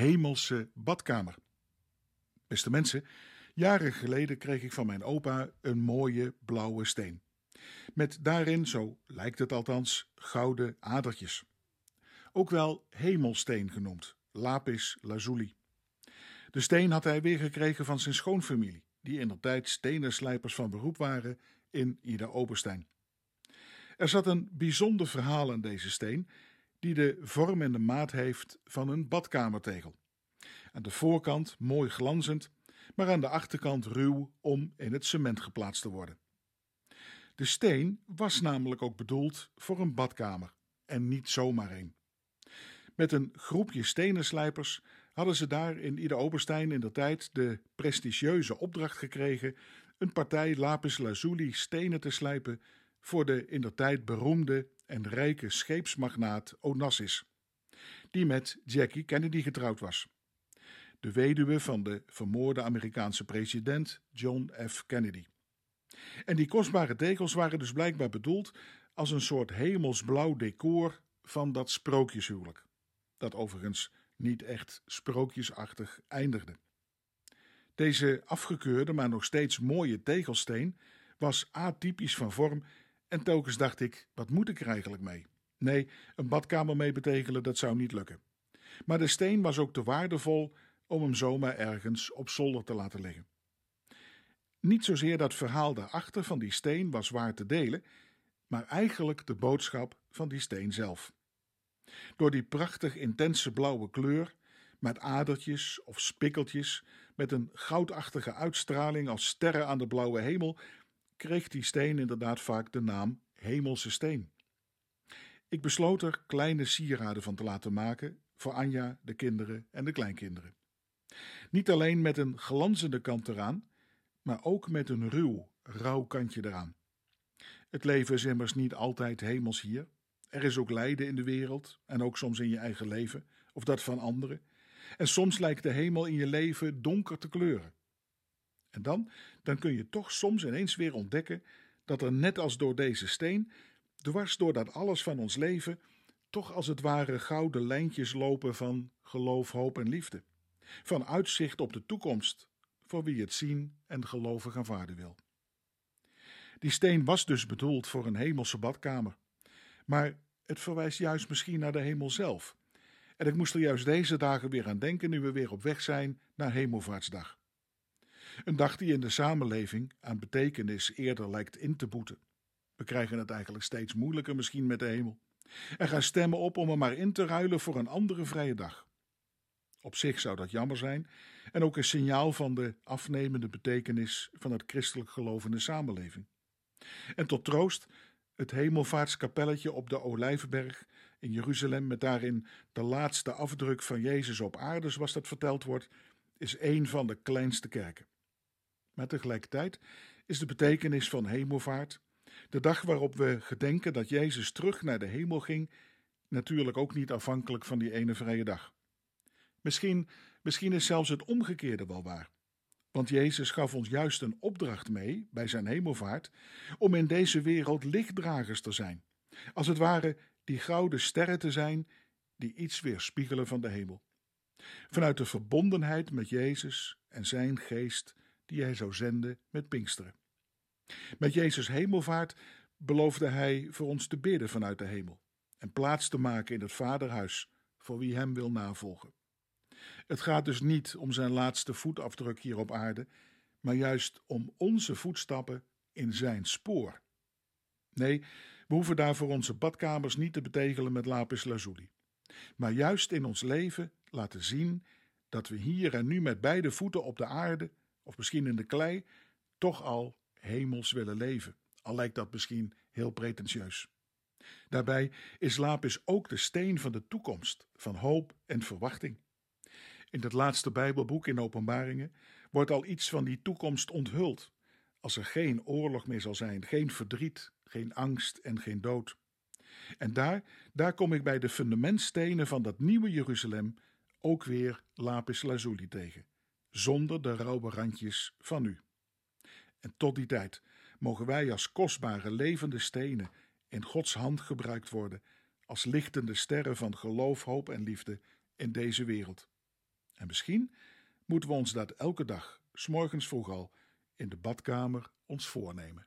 hemelse badkamer. Beste mensen, jaren geleden kreeg ik van mijn opa een mooie blauwe steen. Met daarin, zo lijkt het althans, gouden adertjes. Ook wel hemelsteen genoemd, lapis lazuli. De steen had hij weer gekregen van zijn schoonfamilie, die in de tijd stenenslijpers van beroep waren in Ida Oberstein. Er zat een bijzonder verhaal aan deze steen, die de vorm en de maat heeft van een badkamertegel. Aan de voorkant mooi glanzend, maar aan de achterkant ruw om in het cement geplaatst te worden. De steen was namelijk ook bedoeld voor een badkamer en niet zomaar een. Met een groepje stenenslijpers hadden ze daar in Ida Oberstein in de tijd de prestigieuze opdracht gekregen een partij lapis lazuli stenen te slijpen voor de in de tijd beroemde en rijke scheepsmagnaat Onassis, die met Jackie Kennedy getrouwd was. De weduwe van de vermoorde Amerikaanse president John F. Kennedy. En die kostbare tegels waren dus blijkbaar bedoeld als een soort hemelsblauw decor van dat sprookjeshuwelijk, dat overigens niet echt sprookjesachtig eindigde. Deze afgekeurde, maar nog steeds mooie tegelsteen was atypisch van vorm en telkens dacht ik: wat moet ik er eigenlijk mee? Nee, een badkamer mee betegelen, dat zou niet lukken. Maar de steen was ook te waardevol om hem zomaar ergens op zolder te laten liggen. Niet zozeer dat verhaal daarachter van die steen was waar te delen, maar eigenlijk de boodschap van die steen zelf. Door die prachtig intense blauwe kleur, met adertjes of spikkeltjes, met een goudachtige uitstraling als sterren aan de blauwe hemel, kreeg die steen inderdaad vaak de naam Hemelse Steen. Ik besloot er kleine sieraden van te laten maken voor Anja, de kinderen en de kleinkinderen. Niet alleen met een glanzende kant eraan, maar ook met een ruw, rauw kantje eraan. Het leven is immers niet altijd hemels hier. Er is ook lijden in de wereld en ook soms in je eigen leven of dat van anderen. En soms lijkt de hemel in je leven donker te kleuren. En dan, dan kun je toch soms ineens weer ontdekken dat er net als door deze steen, dwars door dat alles van ons leven, toch als het ware gouden lijntjes lopen van geloof, hoop en liefde. Van uitzicht op de toekomst, voor wie het zien en geloven aanvaarden wil. Die steen was dus bedoeld voor een hemelse badkamer, maar het verwijst juist misschien naar de hemel zelf. En ik moest er juist deze dagen weer aan denken nu we weer op weg zijn naar Hemelvaartsdag. Een dag die in de samenleving aan betekenis eerder lijkt in te boeten. We krijgen het eigenlijk steeds moeilijker misschien met de hemel. En gaan stemmen op om er maar in te ruilen voor een andere vrije dag. Op zich zou dat jammer zijn en ook een signaal van de afnemende betekenis van het christelijk gelovende samenleving. En tot troost, het hemelvaartskapelletje op de Olijfberg in Jeruzalem, met daarin de laatste afdruk van Jezus op aarde, zoals dat verteld wordt, is een van de kleinste kerken. Maar tegelijkertijd is de betekenis van hemelvaart, de dag waarop we gedenken dat Jezus terug naar de hemel ging, natuurlijk ook niet afhankelijk van die ene vrije dag. Misschien, misschien is zelfs het omgekeerde wel waar. Want Jezus gaf ons juist een opdracht mee bij zijn hemelvaart om in deze wereld lichtdragers te zijn. Als het ware die gouden sterren te zijn die iets weerspiegelen van de hemel. Vanuit de verbondenheid met Jezus en zijn geest die hij zou zenden met Pinksteren. Met Jezus hemelvaart beloofde hij voor ons te bidden vanuit de hemel en plaats te maken in het Vaderhuis voor wie hem wil navolgen. Het gaat dus niet om zijn laatste voetafdruk hier op aarde, maar juist om onze voetstappen in zijn spoor. Nee, we hoeven daarvoor onze badkamers niet te betegelen met lapis lazuli, maar juist in ons leven laten zien dat we hier en nu met beide voeten op de aarde, of misschien in de klei, toch al hemels willen leven, al lijkt dat misschien heel pretentieus. Daarbij is lapis ook de steen van de toekomst, van hoop en verwachting. In het laatste Bijbelboek in Openbaringen wordt al iets van die toekomst onthuld. Als er geen oorlog meer zal zijn, geen verdriet, geen angst en geen dood. En daar, daar kom ik bij de fundamentstenen van dat nieuwe Jeruzalem ook weer lapis lazuli tegen, zonder de rauwe randjes van nu. En tot die tijd mogen wij als kostbare levende stenen in Gods hand gebruikt worden als lichtende sterren van geloof, hoop en liefde in deze wereld. En misschien moeten we ons dat elke dag, s morgens vroeg al, in de badkamer ons voornemen.